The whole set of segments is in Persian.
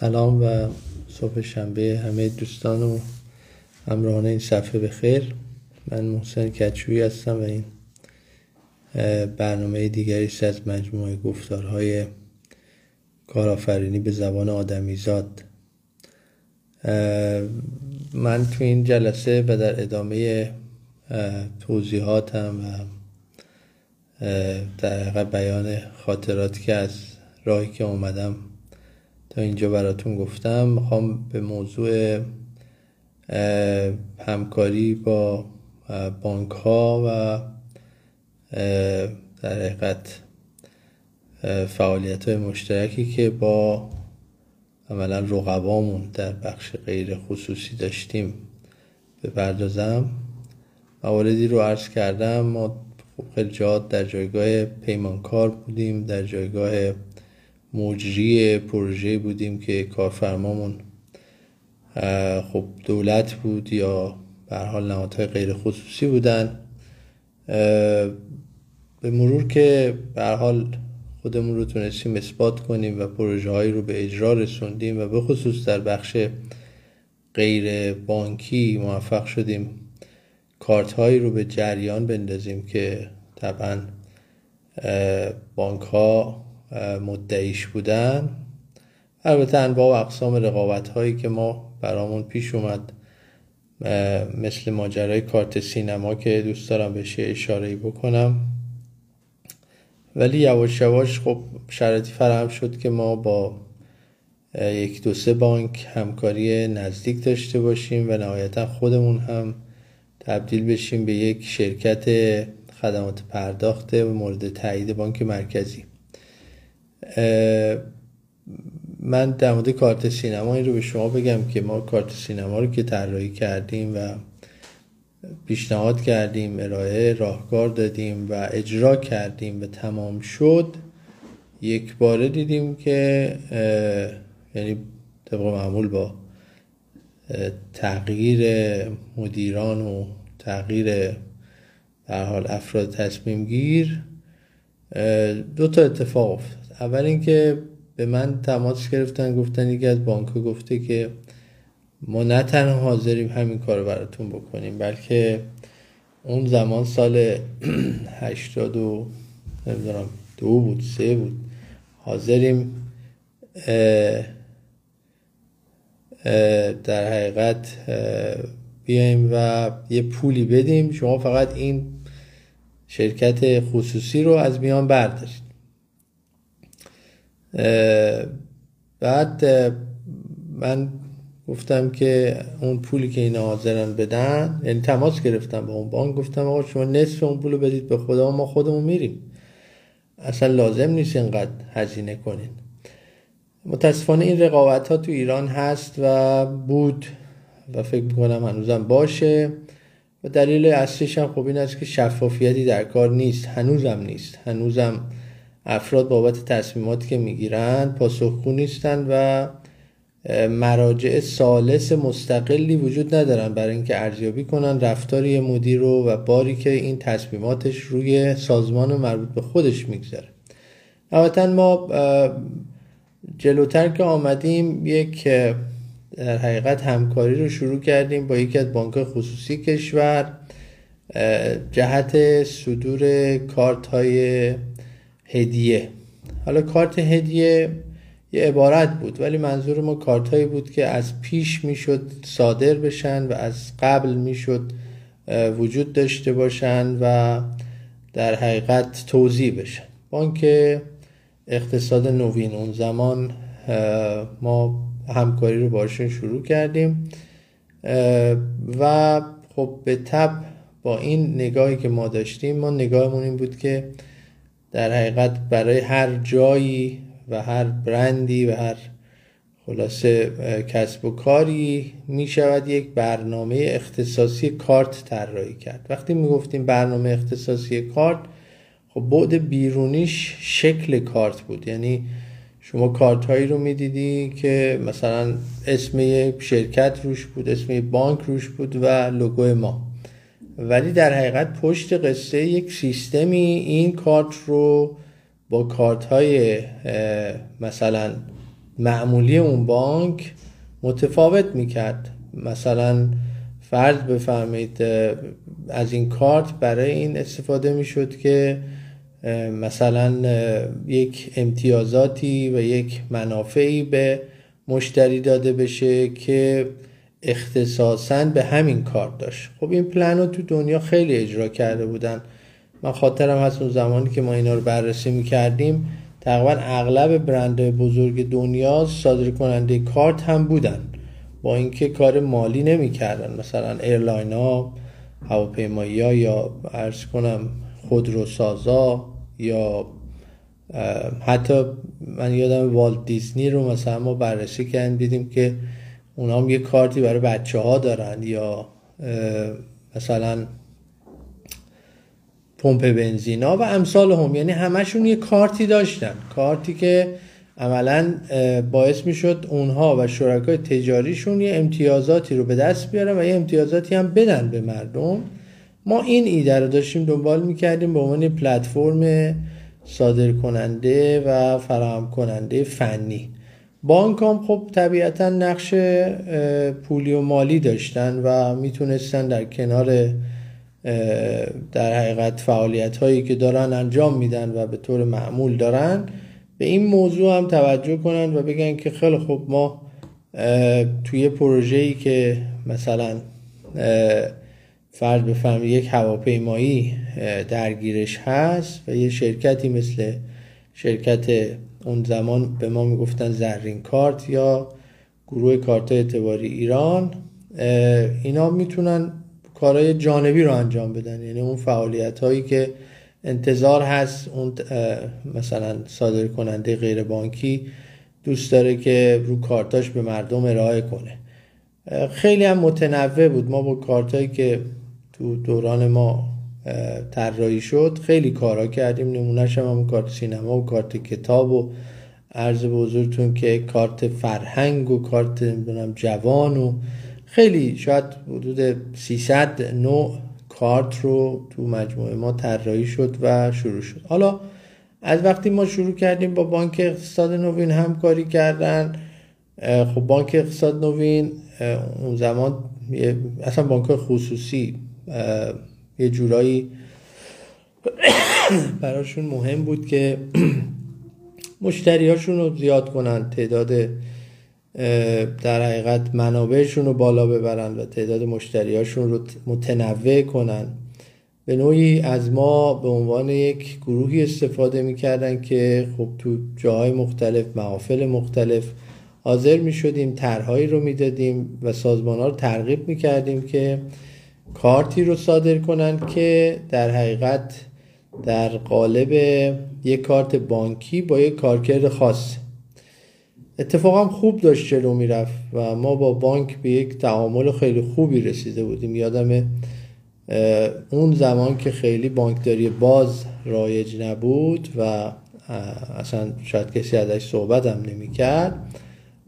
سلام و صبح شنبه همه دوستان و همراهان این صفحه به خیر. من محسن کچوی هستم و این برنامه دیگری از مجموعه گفتارهای کارآفرینی به زبان آدمیزاد. من تو این جلسه و در ادامه توضیحاتم و در بیان خاطراتی که از راهی که اومدم تا اینجا براتون گفتم می‌خوام به موضوع همکاری با بانک ها و در حقیقت فعالیت های مشترکی که با عملا رقبامون در بخش غیر خصوصی داشتیم بپردازم. مواردی رو عرض کردم ما خیلی جات در جایگاه پیمانکار بودیم در جایگاه مجری پروژه بودیم که کارفرمامون خب دولت بود یا به حال نهادهای غیر خصوصی بودن. به مرور که به حال خودمون رو تونستیم اثبات کنیم و پروژه هایی رو به اجرا رسوندیم و به خصوص در بخش غیر بانکی موفق شدیم. کارت هایی رو به جریان بندازیم که طبعا بانک ها مدعیش بودن البته انواع و اقسام رقابت هایی که ما برامون پیش اومد مثل ماجرای کارت سینما که دوست دارم بهش اشاره بکنم. ولی یواش یواش خب شرایطی فراهم شد که ما با یک دو سه بانک همکاری نزدیک داشته باشیم و نهایتا خودمون هم تبدیل بشیم به یک شرکت خدمات پرداخته و مورد تایید بانک مرکزی. من در مورد کارت سینما این رو به شما بگم که ما کارت سینما رو که طراحی کردیم و پیشنهاد کردیم ارائه راهکار دادیم و اجرا کردیم و تمام شد یک باره دیدیم که یعنی طبق معمول با تغییر مدیران و تغییر در حال افراد تصمیم گیر دو تا اتفاق افتاد. اول اینکه به من تماس گرفتن گفتن یکی از بانک گفته که ما نه تنها حاضریم همین کار رو براتون بکنیم بلکه اون زمان سال هشتاد و نمی‌دونم دو بود سه بود حاضریم در حقیقت بیایم و یه پولی بدیم. شما فقط این شرکت خصوصی رو از میان بردارید. بعد من گفتم که اون پولی که اینا حاضرن بدن یعنی تماس گرفتم با اون بانک گفتم آقا شما نصف اون پولو بدید به خدا ما خودمون میریم. اصلا لازم نیست اینقدر هزینه کنین. متاسفانه این رقابت ها تو ایران هست و بود و فکر می‌کنم هنوزم باشه. و دلیل اصلیش هم خب این است که شفافیتی در کار نیست. هنوزم نیست. هنوزم افراد بابت تصمیماتی که می‌گیرند پاسخگو نیستند و مراجع سالس مستقلی وجود ندارن برای اینکه ارزیابی کنن. رفتار یه مدیر رو و باری که این تصمیماتش روی سازمان مربوط به خودش می‌گذاره. البته ما جلوتر که آمدیم یک در حقیقت همکاری رو شروع کردیم با یکی از بانک خصوصی کشور جهت صدور کارت های هدیه. حالا کارت هدیه یه عبارت بود ولی منظور ما کارت هایی بود که از پیش می‌شد صادر بشن و از قبل می‌شد وجود داشته باشن و در حقیقت توضیح بشن. بانک اقتصاد نوین اون زمان ما همکاری رو باشون شروع کردیم و خب به تب با این نگاهی که ما داشتیم ما نگاهمون این بود که در حقیقت برای هر جایی و هر برندی و هر خلاصه کسب و کاری می شود یک برنامه اختصاصی کارت طراحی کرد. وقتی می گفتیم برنامه اختصاصی کارت خب بعد بیرونیش شکل کارت بود. یعنی شما کارت هایی رو می‌دیدی که مثلا اسم شرکت روش بود اسم بانک روش بود و لوگو ما. ولی در حقیقت پشت قصه یک سیستمی این کارت رو با کارت های مثلا معمولی اون بانک متفاوت می‌کرد. مثلا فرض بفرمایید از این کارت برای این استفاده می‌شد که مثلا یک امتیازاتی و یک منافعی به مشتری داده بشه که اختصاصا به همین کارت داشت. خب این پلن رو تو دنیا خیلی اجرا کرده بودن. من خاطرم هست اون زمانی که ما اینا رو بررسی می‌کردیم تقریبا اغلب برند بزرگ دنیا صادر کننده کارت هم بودن. با اینکه کار مالی نمی‌کردن. مثلا airline ها هواپیمایی ها یا عرض کنم خودروسازا یا حتی من یادم والت دیزنی رو مثلا ما بررسی کردیم دیدیم که اونا هم یه کارتی برای بچه ها دارن یا مثلا پمپ بنزینا و امثالهم. یعنی همشون یه کارتی داشتن. کارتی که عملا باعث می‌شد اونها و شرکای تجاریشون یه امتیازاتی رو به دست بیارن و یه امتیازاتی هم بدن به مردم. ما این ایده رو داشتیم دنبال می‌کردیم به عنوان پلتفرم صادر کننده و فراهم کننده فنی. بانک هم خب طبیعتا نقش پولی و مالی داشتن و می‌تونستن در کنار در حقیقت فعالیت هایی که دارن انجام میدن و به طور معمول دارن به این موضوع هم توجه کنن و بگن که خیلی خوب ما توی پروژه‌ای که مثلا فرد بفهم یک هواپیمایی درگیرش هست و یه شرکتی مثل شرکت اون زمان به ما می‌گفتن زرین کارت یا گروه کارت اعتباری ایران اینا می‌تونن کارهای جانبی رو انجام بدن. یعنی اون فعالیت هایی که انتظار هست اون مثلا صادر کننده غیر بانکی دوست داره که رو کارتاش به مردم ارائه کنه. خیلی هم متنوع بود. ما با کارتایی که تو دوران ما طراحی شد. خیلی کارا کردیم. نمونهش هم, هم کارت سینما و کارت کتاب و عرض به حضورتون که کارت فرهنگ و کارت نمی‌دونم جوان و خیلی شاید حدود 300 نوع کارت رو تو مجموعه ما طراحی شد و شروع شد. حالا از وقتی ما شروع کردیم با بانک اقتصاد نوین همکاری کردن خب بانک اقتصاد نوین اون زمان اصلا بانک خصوصی یه جورایی براشون مهم بود که مشتریاشون رو زیاد کنن تعداد در حقیقت منابعشون رو بالا ببرن و تعداد مشتریاشون رو متنوع کنن. به نوعی از ما به عنوان یک گروهی استفاده می‌کردن که خب تو جاهای مختلف محافل مختلف حاضر می شدیم طرحهایی رو می‌دادیم و سازمان ها رو ترغیب می کردیم که کارتی رو صادر کنن که در حقیقت در قالب یک کارت بانکی با یک کارکرد خاص. اتفاقا خوب داشت جلو می‌رفت و ما با بانک به یک تعامل خیلی خوبی رسیده بودیم. یادم اون زمان که خیلی بانکداری باز رایج نبود و اصلا شاید کسی ازش صحبت هم نمی کرد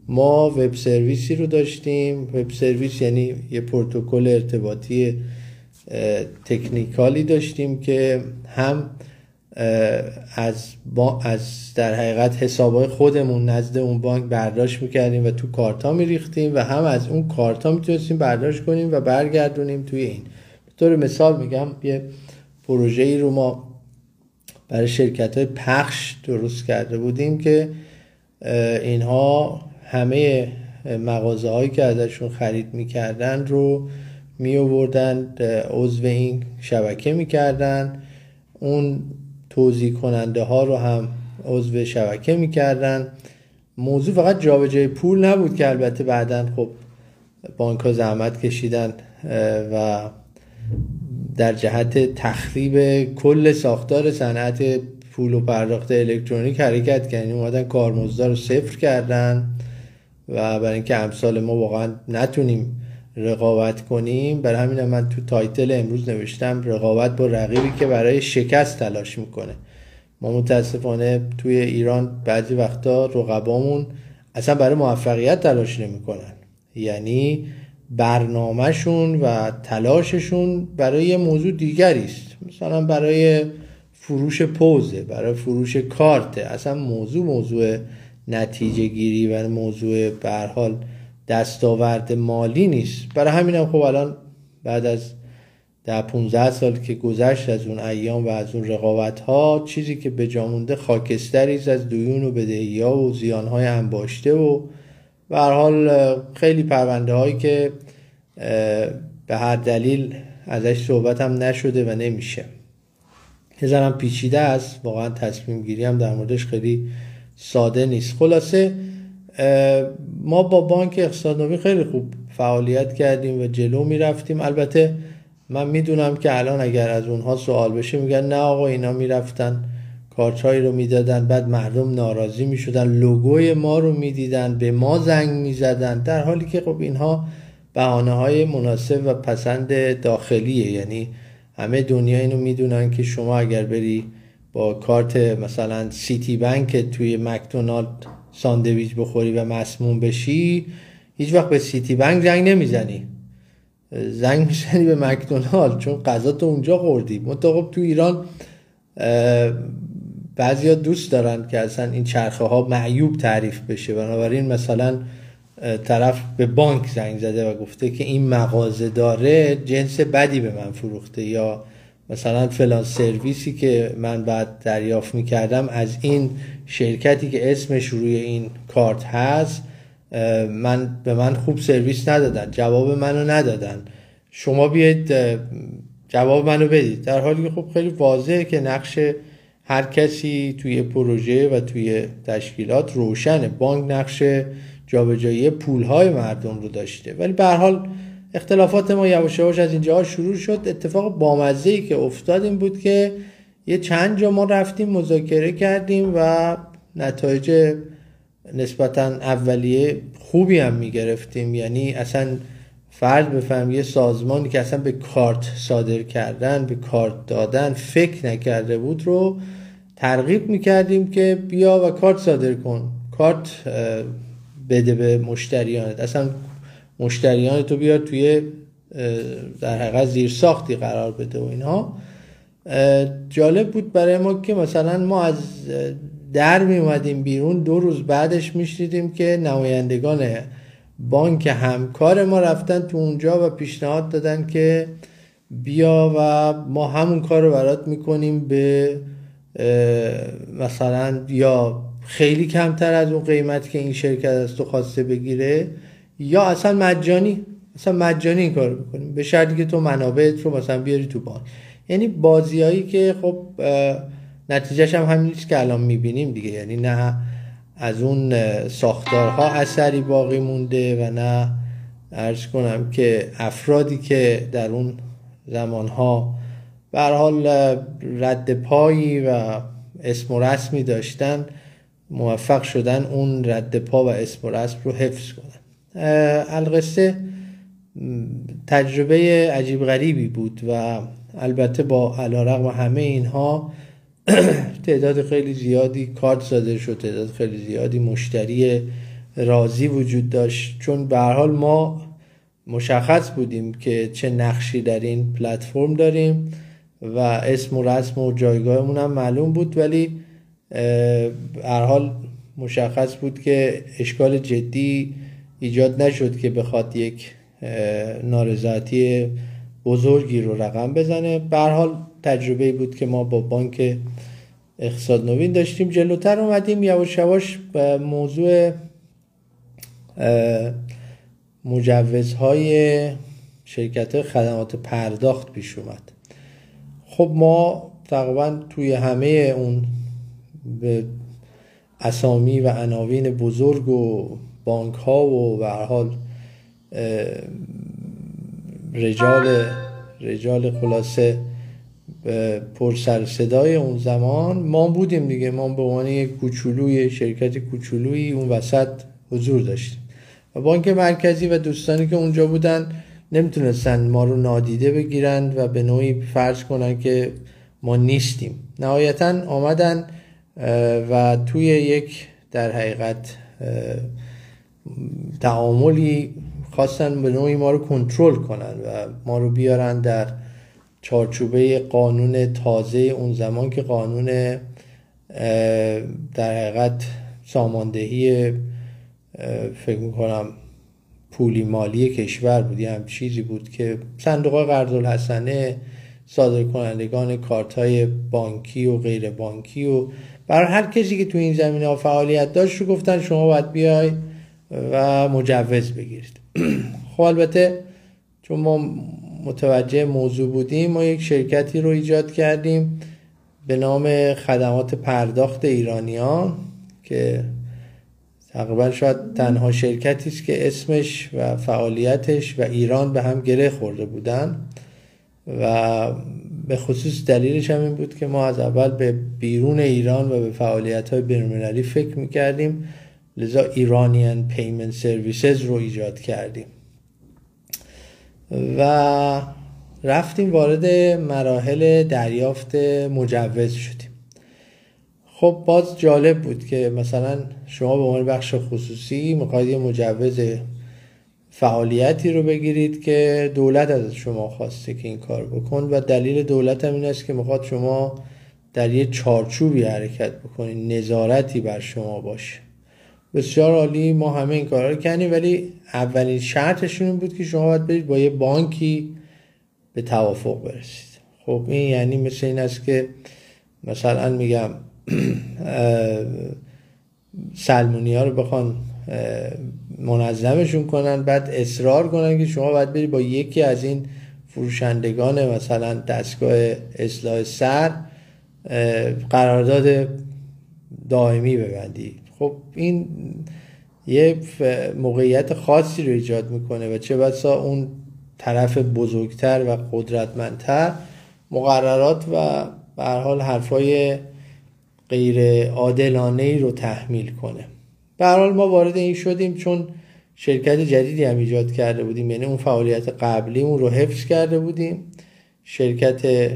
ما وب سرویسی رو داشتیم. وب سرویس یعنی یه پروتکل ارتباطی تکنیکالی داشتیم که هم از, با از در حقیقت حسابهای خودمون نزد اون بانک برداشت می‌کردیم و تو کارتا میریختیم و هم از اون کارتا می‌تونستیم برداشت کنیم و برگردونیم توی این. به طور مثال میگم یه پروژه ای رو ما برای شرکت های پخش درست کرده بودیم که اینها همه مغازه هایی که ازشون خرید می‌کردن رو می آوردن عضو این شبکه می‌کردن. اون توضیح کننده ها رو هم عضو شبکه می‌کردن. موضوع فقط جابجایی پول نبود که البته بعدا خب بانک ها زحمت کشیدن و در جهت تخریب کل ساختار صنعت پول و پرداخت الکترونیک حرکت کردن. اومدن کارمزدا رو صفر کردن. و برای اینکه امثال ما واقعا نتونیم رقابت کنیم برای همین من تو title امروز نوشتم رقابت با رقیبی که برای شکست تلاش می‌کنه. ما متاسفانه توی ایران بعضی وقتا رقبامون اصلا برای موفقیت تلاش نمی‌کنن. یعنی برنامهشون و تلاششون برای یه موضوع دیگری است. مثلا برای فروش پوزه برای فروش کارت اصلا موضوع موضوع نتیجه گیری و موضوع حال دستاورد مالی نیست. برای همینم خب الان بعد از در 15 سال که گذشت از اون ایام و از اون رقابت ها چیزی که به جامونده خاکستری از دیون و بدهی ها و زیان های انباشته و به حال خیلی پرونده هایی که به هر دلیل ازش صحبت هم نشده و نمیشه. یه پیچیده است. واقعا تصمیم گیری هم در موردش خیلی ساده نیست. خلاصه ما با بانک اقتصاد خیلی خوب فعالیت کردیم و جلو می‌رفتیم. البته من می‌دونم که الان اگر از اونها سوال بشه میگن نه آقا اینا می‌رفتن کارچایی رو می‌دادن بعد مردم ناراضی می‌شدن لوگوی ما رو می‌دیدن به ما زنگ می‌زدن. در حالی که خب اینها بحانه های مناسب و پسند داخلیه. یعنی همه دنیا اینو می‌دونن که شما اگر بری با کارت مثلا سیتی بنک توی مکدونالد ساندویچ بخوری و مسموم بشی هیچ وقت به سیتی بنک زنگ نمی‌زنی. زنگ می‌زنی به مکدونالد چون غذا تو اونجا خوردی. منتها تو ایران بعضیا دوست دارن که اصلا این چرخه ها معیوب تعریف بشه. بنابراین مثلا طرف به بانک زنگ زده و گفته که این مغازه داره جنس بدی به من فروخته یا مثلا فلان سرویسی که من بعد دریافت می‌کردم از این شرکتی که اسمش روی این کارت هست من به من خوب سرویس ندادن جواب منو ندادن. شما بیاید جواب منو بدید. در حالی که خب خیلی واضحه که نقش هر کسی توی پروژه و توی تشکیلات روشنه. بانک نقش جابجایی پولهای مردم رو داشته. ولی به حال اختلافات ما یواش یواش از اینجا شروع شد. اتفاق بامزه ای که افتاد این بود که یه چند جا ما رفتیم مذاکره کردیم و نتایج نسبتا اولیه خوبی هم می‌گرفتیم. یعنی اصلا فرض بفهم یه سازمانی که اصلا به کارت صادر کردن به کارت دادن فکر نکرده بود رو ترغیب می‌کردیم که بیا و کارت صادر کن. کارت بده به مشتریانت. اصلا مشتریان تو بیار توی در حقیقت زیر ساختی قرار بده و اینها. جالب بود برای ما که مثلا ما از در می اومدیم بیرون دو روز بعدش میشنیدیم که نمایندگان بانک همکار ما رفتن تو اونجا و پیشنهاد دادن که بیا و ما همون کار رو برات می‌کنیم به مثلا یا خیلی کمتر از اون قیمت که این شرکت از تو خواسته بگیره. یا اصلا مجانی اصلا مجانی این کار بکنیم به شرطی که تو منابعت رو مثلا بیاری تو بانک یعنی بازیایی که خب نتیجهش هم همین که الان می‌بینیم دیگه. یعنی نه از اون ساختارها اثری باقی مونده و نه ارز کنم که افرادی که در اون زمانها به حال رد پایی و اسم و رسمی داشتن موفق شدن اون رد پا و اسم و رسم رو حفظ کنن. القصه تجربه عجیب غریبی بود و البته با و همه اینها تعداد خیلی زیادی کارت زده شد تعداد خیلی زیادی مشتری راضی وجود داشت. چون به حال ما مشخص بودیم که چه نقشی در این پلتفرم داریم و اسم و رسم و جایگاهمون هم معلوم بود ولی هر حال مشخص بود که اشکال جدی ایجاد نشد که بخواد یک نارضایتی بزرگی رو رقم بزنه. به حال تجربه بود که ما با بانک اقتصاد نوین داشتیم. جلوتر اومدیم یواش یواش به موضوع مجوزهای شرکت خدمات پرداخت پیش اومد. خب ما تقریبا توی همه اون به اسامی و عناوین بزرگ و بانک ها و به حال رجال رجال خلاصه پر سر صدای اون زمان ما بودیم دیگه. ما به عنوان یک کوچولوی شرکت کوچولویی اون وسط حضور داشتیم. و بانک مرکزی و دوستانی که اونجا بودن نمی‌تونستن ما رو نادیده بگیرن و به نوعی فرض کنن که ما نیستیم. نهایتا آمدن و توی یک در حقیقت تعاملی خواستن به نوعی ما رو کنترل کنن و ما رو بیارن در چارچوبه قانون تازه اون زمان که قانون در حقیقت ساماندهی فکر می‌کنم پولی مالی کشور بود. هم چیزی بود که صندوق قرض الحسنه صادر کنندگان کارت های بانکی و غیر بانکی و برای هر کسی که تو این زمین ها فعالیت داشت رو گفتن شما باید بیای و مجوز بگیرید. خب البته چون ما متوجه موضوع بودیم ما یک شرکتی رو ایجاد کردیم به نام خدمات پرداخت ایرانیان که تقریبا شاید تنها شرکتی است که اسمش و فعالیتش و ایران به هم گره خورده بودن. و به خصوص دلیلش هم این بود که ما از اول به بیرون ایران و به فعالیت های بینالمللی فکر می‌کردیم لذا ایرانیان پیمنت سرویسز رو ایجاد کردیم. و رفتیم وارد مراحل دریافت مجوز شدیم. خب باز جالب بود که مثلا شما به عنوان بخش خصوصی می‌خواید یه مجوز فعالیتی رو بگیرید که دولت از شما خواسته که این کار بکن و دلیل دولت هم این است که می‌خواد شما در یه چارچوبی حرکت بکنید نظارتی بر شما باشه. بسیار عالی ما همه این کارا رو کردیم ولی اولین شرطشون این بود که شما باید برید با یه بانکی به توافق برسید. خب این یعنی مثل این است که مثلا میگم سلمونی ها رو بخوان منظمشون کنن بعد اصرار کنن که شما باید برید با یکی از این فروشندگان مثلا دستگاه اصلاح سر قرارداد دائمی ببندی خب این یه موقعیت خاصی رو ایجاد می‌کنه و چه بسا اون طرف بزرگتر و قدرتمندتر مقررات و به حال حرفای غیر عادلانه ای رو تحمیل کنه. به حال ما وارد این شدیم چون شرکت جدیدی هم ایجاد کرده بودیم. یعنی اون فعالیت قبلی اون رو حفظ کرده بودیم. شرکت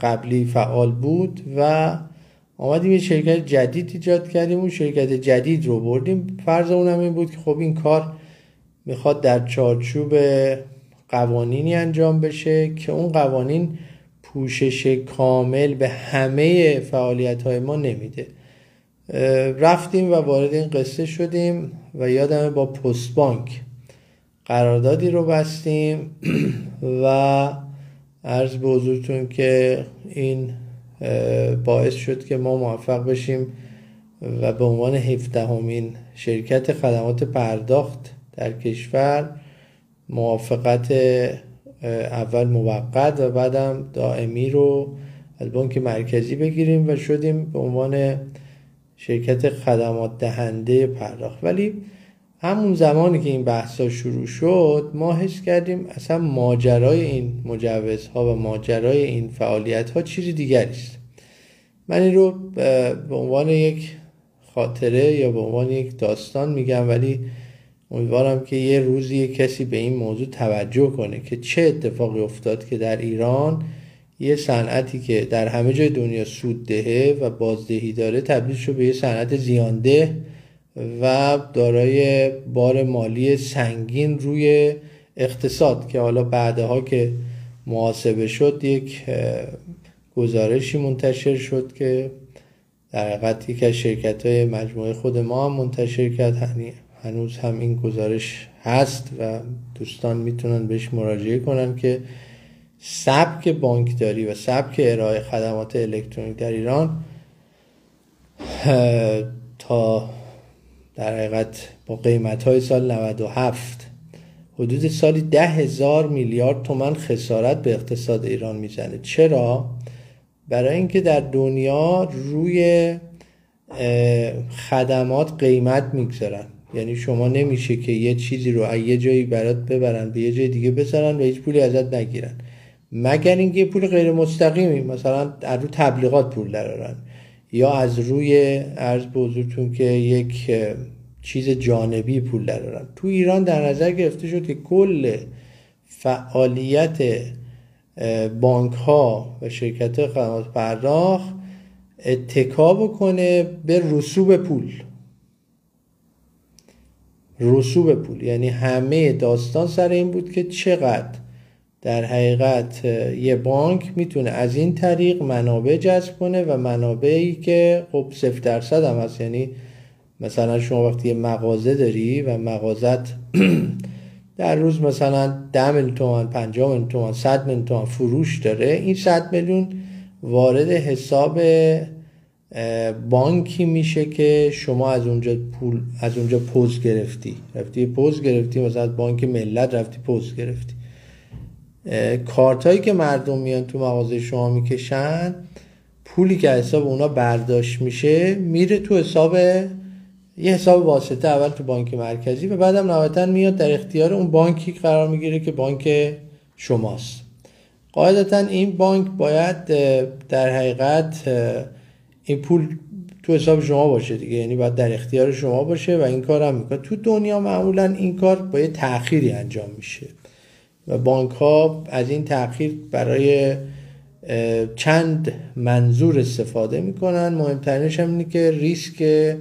قبلی فعال بود و آمدیم یه شرکت جدید ایجاد کردیم. اون شرکت جدید رو بردیم. فرض اونم این بود که خب این کار می‌خواد در چارچوب قوانینی انجام بشه که اون قوانین پوشش کامل به همه فعالیت های ما نمیده. رفتیم و وارد این قصه شدیم و یادمه با پست بانک قراردادی رو بستیم و عرض به حضورتون که این باعث شد که ما موفق بشیم و به عنوان هفدهمین شرکت خدمات پرداخت در کشور موافقت اول موقت و بعدم دائمی رو از بانک مرکزی بگیریم و شدیم به عنوان شرکت خدمات دهنده پرداخت. ولی همون زمانی که این بحثا شروع شد ما حس کردیم اصلا ماجرای این مجوزها و ماجرای این فعالیت ها چیز دیگری است. من این رو به عنوان یک خاطره یا به عنوان یک داستان میگم ولی امیدوارم که یه روزی کسی به این موضوع توجه کنه که چه اتفاقی افتاد که در ایران یه صنعتی که در همه جای دنیا سود دهه و بازدهی داره تبدیل شد به یه صنعت زیانده. و دارای بار مالی سنگین روی اقتصاد که حالا بعدها که محاسبه شد یک گزارشی منتشر شد که در حقیقت یک از شرکت های مجموعه خود ما هم منتشر کرد. هنوز هم این گزارش هست و دوستان می‌تونن بهش مراجعه کنن که سبک بانکداری و سبک ارائه خدمات الکترونیک در ایران تا در حقیقت با قیمت های سال 97 حدود سالی ده هزار میلیارد تومن خسارت به اقتصاد ایران می‌زنه. چرا؟ برای اینکه در دنیا روی خدمات قیمت می‌گذارن. یعنی شما نمیشه که یه چیزی رو از یه جایی برات ببرن به یه جای دیگه بذارن و هیچ پولی ازت نگیرن. مگر اینکه پول غیر مستقیمی مثلا از رو تبلیغات پول درارن یا از روی عرض به حضورتون که یک چیز جانبی پول درارن تو ایران در نظر گرفته شد که کل فعالیت بانک ها و شرکت خدمات پرداخت اتکا بکنه به رسوب پول. رسوب پول. یعنی همه داستان سر این بود که چقدر در حقیقت یه بانک می‌تونه از این طریق منابع جذب کنه و منابعی که خب صفر درصد هم هست. یعنی مثلا شما وقتی یه مغازه داری و مغازت در روز مثلا ده میلیون تومن 50 میلیون تومن 100 میلیون تومن فروش داره این 100 میلیون وارد حساب بانکی میشه که شما از اونجا پول از اونجا پوز گرفتی. رفتی پوز گرفتی مثلا بانک ملت رفتی پوز گرفتی. کارت هایی که مردم میان تو مغازه شما می‌کشن پولی که حساب اونا برداشت میشه میره تو حساب یه حساب واسطه اول تو بانک مرکزی و بعدم نهایتا میاد در اختیار اون بانکی قرار می‌گیره که بانک شماست. قاعدتا این بانک باید در حقیقت این پول تو حساب شما باشه دیگه یعنی باید در اختیار شما باشه و این کار هم می‌کنه. تو دنیا معمولا این کار با یه تأخیری انجام میشه. و بانک ها از این تأخیر برای چند منظور استفاده می‌کنن. مهمترینش هم اینه که ریسک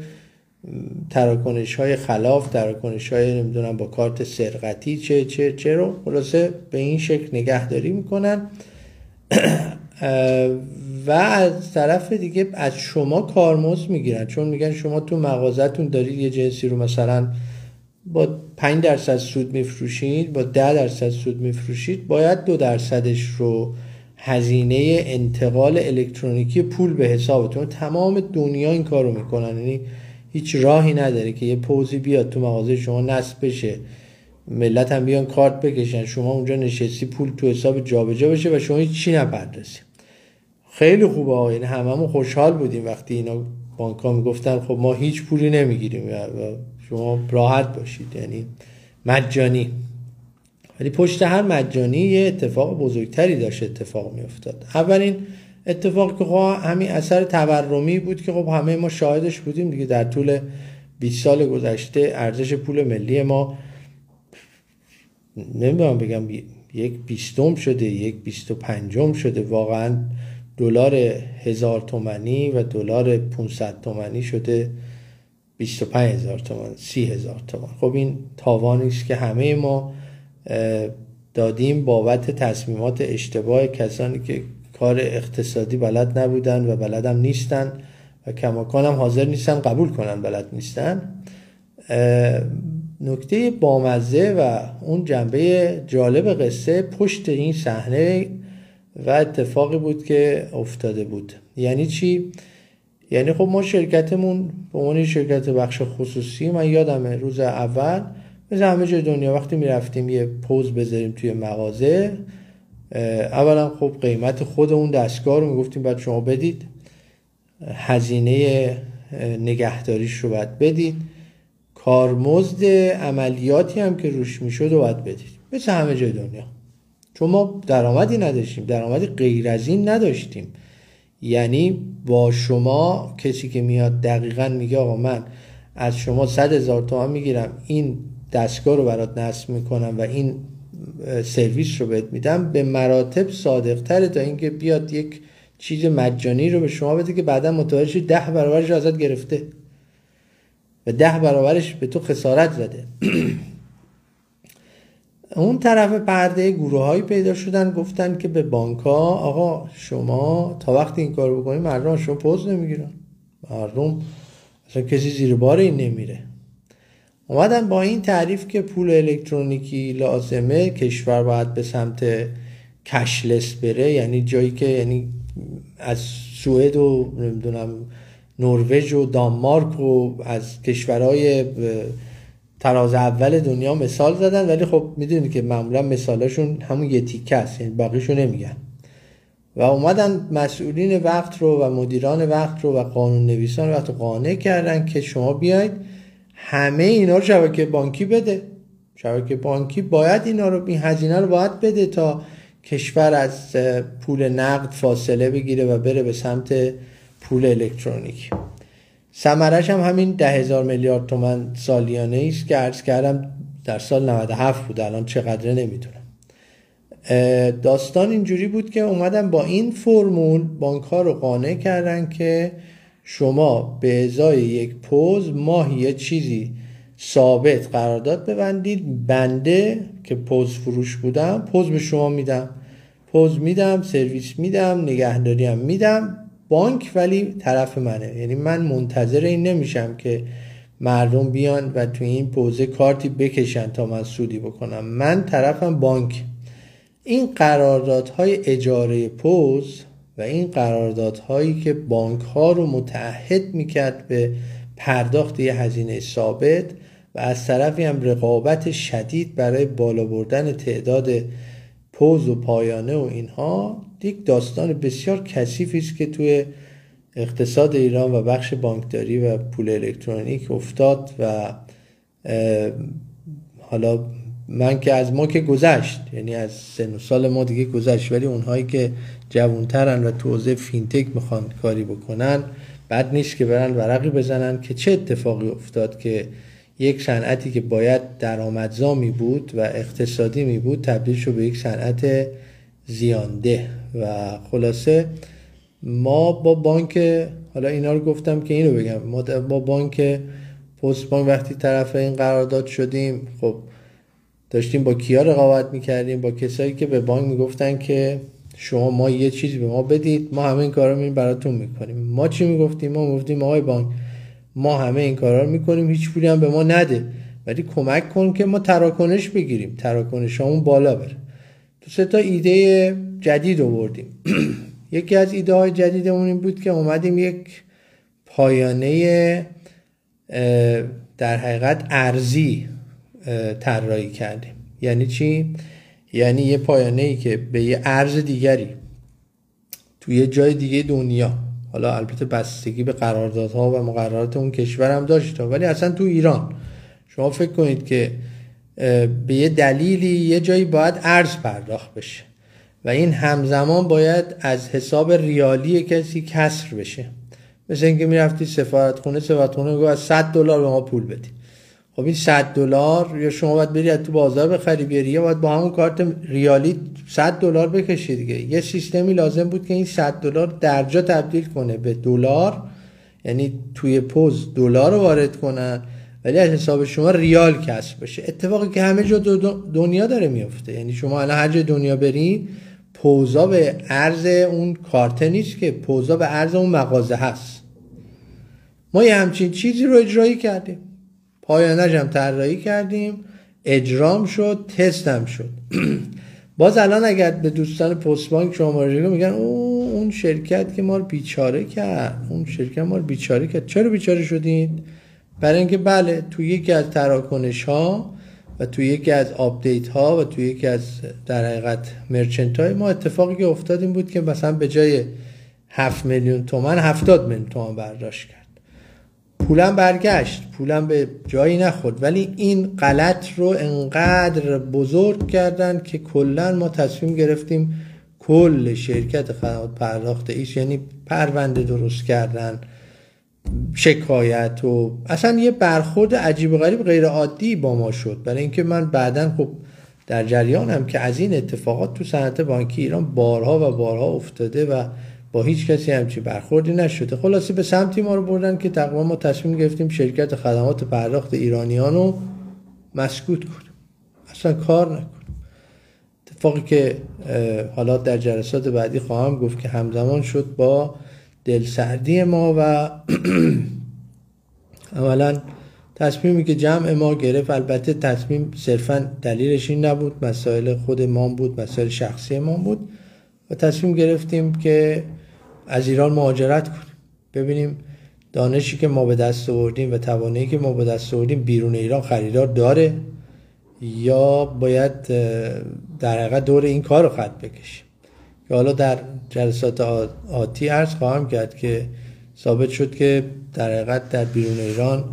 تراکنش های خلاف تراکنش های نمی‌دونم با کارت سرقتی چه چه چه رو خلاصه به این شکل نگهداری می‌کنن. و از طرف دیگه از شما کارمزد می‌گیرن. چون میگن شما تو مغازتون دارید یه جنسی رو مثلا با 5 درصد سود میفروشید با 10 درصد سود میفروشید باید دو درصدش رو هزینه انتقال الکترونیکی پول به حسابتون تمام دنیا این کارو می‌کنن. یعنی هیچ راهی نداره که یه پوزی بیاد تو مغازه شما نصب بشه. ملت هم بیان کارت بکشن. شما اونجا نشستی پول تو حساب جابجا بشه و شما هیچ چی نپردازی. خیلی خوبه ها یعنی هممون خوشحال بودیم وقتی اینا بانک ها می‌گفتن خب ما هیچ پولی نمی‌گیریم و شما راحت باشید یعنی مجانی. ولی پشت هر مجانی یه اتفاق بزرگتری داشت اتفاق میافتاد. اولین اتفاق که خب همین اثر تورمی بود که خب همه ما شاهدش بودیم دیگه در طول 20 سال گذشته ارزش پول ملی ما نمی‌دونم بگم یک بیستم شده یک بیست و پنجم شده. واقعا دلار هزار تومنی و دلار 500 تومنی شده. 25 هزار تومن سی هزار تومن خب این تاوانی است که همه ما دادیم بابت تصمیمات اشتباه کسانی که کار اقتصادی بلد نبودن و بلدم نیستن و کماکان هم حاضر نیستن قبول کنن بلد نیستن. نکته بامزه و اون جنبه جالب قصه پشت این صحنه و اتفاقی بود که افتاده بود. یعنی چی؟ یعنی خب ما شرکتمون به عنوان شرکت بخش خصوصی من یادمه روز اول مثل همه جای دنیا وقتی می‌رفتیم یه پوز بذاریم توی مغازه اولا خب قیمت خود اون دستگاه رو می‌گفتیم باید شما بدید. هزینه نگهداریش رو باید بدید. کارمزد عملیاتی هم که روش می‌شد و باید بدید. مثل همه جای دنیا. چون ما درآمدی نداشتیم درآمدی غیر از این نداشتیم. یعنی با شما کسی که میاد دقیقا میگه آقا من از شما صد هزار تومن می‌گیرم این دستگاه رو برات نصب می‌کنم و این سرویس رو بهت میدم به مراتب صادق تره تا اینکه بیاد یک چیز مجانی رو به شما بده که بعدا متوجه ده برابرش ازت گرفته و ده برابرش به تو خسارت زده. اون طرف پرده گروه هایی پیدا شدن گفتن که به بانک ها آقا شما تا وقتی این کار بکنید مردم شما پوز نمی‌گیرن. مردم اصلا کسی زیر بار این نمیره. اومدن با این تعریف که پول الکترونیکی لازمه کشور باید به سمت کشلس بره یعنی جایی که یعنی از سوئد و نمی‌دونم نروژ و دانمارک و از کشورهای تراز اول دنیا مثال زدن ولی خب می‌دونید که معمولا مثالاشون همون یه تیکه است یعنی باقیشو نمیگن. و اومدن مسئولین وقت رو و مدیران وقت رو و قانون نویسان وقت رو قانع کردن که شما بیاید همه اینا رو شبکه بانکی بده. شبکه بانکی باید اینا رو این هزینه رو باید بده تا کشور از پول نقد فاصله بگیره و بره به سمت پول الکترونیک. سمرش هم همین ده هزار میلیارد تومن سالیانه است که عرض کردم در سال 97 بود الان چقدره نمی‌دونم. داستان اینجوری بود که اومدن با این فرمول بانک ها رو قانع کردن که شما به ازای یک پوز ماهی یه چیزی ثابت قرارداد ببندید بنده که پوز فروش بودم پوز به شما میدم. پوز میدم سرویس میدم نگهداری هم میدم. بانک ولی طرف منه. یعنی من منتظر این نمیشم که مردم بیان و تو این پوزه کارتی بکشن تا من سودی بکنم. من طرفم بانک. این قراردادهای اجاره پوز و این قراردادهایی که بانک ها رو متعهد می‌کرد به پرداخت یه هزینه ثابت و از طرفی هم رقابت شدید برای بالا بردن تعداد پوز و پایانه و اینها یک داستان بسیار کثیفی است که توی اقتصاد ایران و بخش بانکداری و پول الکترونیک افتاد و حالا من که از ما که گذشت یعنی از سن و سال ما دیگه گذشت ولی اونهایی که جوانترن و تو فینتک می‌خوان کاری بکنن بد نیست که برن ورقی بزنن که چه اتفاقی افتاد که یک صنعتی که باید درآمدزا می بود و اقتصادی می بود تبدیل شد به یک صنعت زیانده. و خلاصه ما با بانک حالا اینا رو گفتم که اینو بگم ما با بانک پست بانک وقتی طرف این قرارداد شدیم خب داشتیم با کیا رقابت می‌کردیم؟ با کسایی که به بانک می‌گفتن که شما ما یه چیزی به ما بدید ما همه این کارا رو براتون می‌کنیم. ما چی می‌گفتیم؟ ما می‌گفتیم آقای بانک ما همه این کارا رو می‌کنیم هیچ پولی هم به ما نده. ولی کمک کن که ما تراکنش بگیریم. تراکنش همون بالا بره. تو سه تا ایده جدید آوردیم. یکی از ایده های جدیدمون این بود که اومدیم یک پایانه در حقیقت ارزی طراحی کردیم. یعنی چی؟ یعنی یه پایانه ای که به یه ارز دیگری توی یه جای دیگه دنیا. حالا البته بستگی به قراردادها و مقررات اون کشور هم داشت ولی اصلا تو ایران. شما فکر کنید که به یه دلیلی یه جایی باید ارز پرداخت بشه. و این همزمان باید از حساب ریالی کسی کسر بشه. مثل اینکه می‌رفتی سفارت خونه سفارت خونه از 100 دلار به ما پول بدی. خب این 100 دلار یا شما باید بری تو بازار بخری بیاری یا باید با همون کارت ریالی 100 دلار بکشی دیگه. یه سیستمی لازم بود که این 100 دلار درجا تبدیل کنه به دلار یعنی توی پوز دلار رو وارد کنن. ولی از حساب شما ریال کسب بشه. اتفاقی که همه جا دنیا داره میفته. یعنی شما الان هر جای دنیا برین پوزا به عرض اون کارت نیست که پوزا به عرض اون مغازه هست. ما یه همچین چیزی رو اجرایی کردیم. پایانش هم طراحی کردیم. اجرام شد تستم شد. باز الان اگر به دوستان پست بانک شما مراجعه میگن او اون شرکت که ما رو بیچاره کرد اون شرکت ما رو بیچاره کرد. چرا بیچاره شدین برای اینکه بله تو یکی از تراکنش ها و تو یکی از update ها و تو یکی از در حقیقت merchant های ما اتفاقی که افتاد این بود که مثلا به جای 7 میلیون تومن 70 میلیون تومن برداشت کرد. پولم برگشت پولم به جایی نخورد. ولی این غلط رو انقدر بزرگ کردن که کلا ما تصمیم گرفتیم کل شرکت خدمات پرداخت ایش یعنی پرونده درست کردن شکایت و اصلا یه برخورد عجیب و غریب غیر عادی با ما شد. برای اینکه من بعدا خب در جریانم که از این اتفاقات تو صنعت بانکی ایران بارها و بارها افتاده و با هیچ کسی همچی برخوردی نشده. خلاصه به سمتی ما رو بردن که تقریبا ما تصمیم گرفتیم شرکت خدمات پرداخت ایرانیان رو مسکوت کنیم. اصلا کار نکنیم. اتفاقی که حالا در جلسات بعدی خواهم گفت که همزمان شد با دلسردی ما و اولا تصمیمی که جمع ما گرفت البته تصمیم صرفا دلیلش این نبود مسائل خود ما بود مسائل شخصی ما بود و تصمیم گرفتیم که از ایران مهاجرت کنیم. ببینیم دانشی که ما به دست آوردیم و توانایی که ما به دست آوردیم بیرون ایران خریدار داره یا باید در حقیقت دور این کار رو خط بکشیم. که حالا در جلسات آتی عرض خواهم کرد که ثابت شد که در حقیقت در بیرون ایران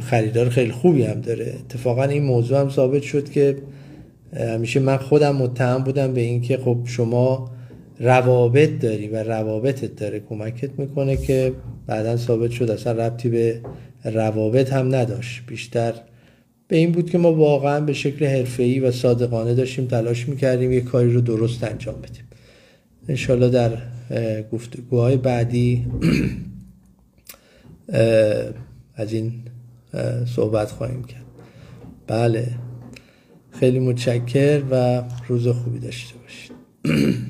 خریدار خیلی خوبی هم داره. اتفاقا این موضوع هم ثابت شد که همیشه من خودم متهم بودم به اینکه خب شما روابط داری و روابطت داره. کمکت می‌کنه که بعدا ثابت شد اصلا ربطی به روابط هم نداشت. بیشتر به این بود که ما واقعا به شکل حرفه‌ای و صادقانه داشتیم تلاش می‌کردیم یه کاری رو درست انجام بدیم. انشالله در گفتگوهای بعدی از این صحبت خواهیم کرد. بله. خیلی متشکر و روز خوبی داشته باشید.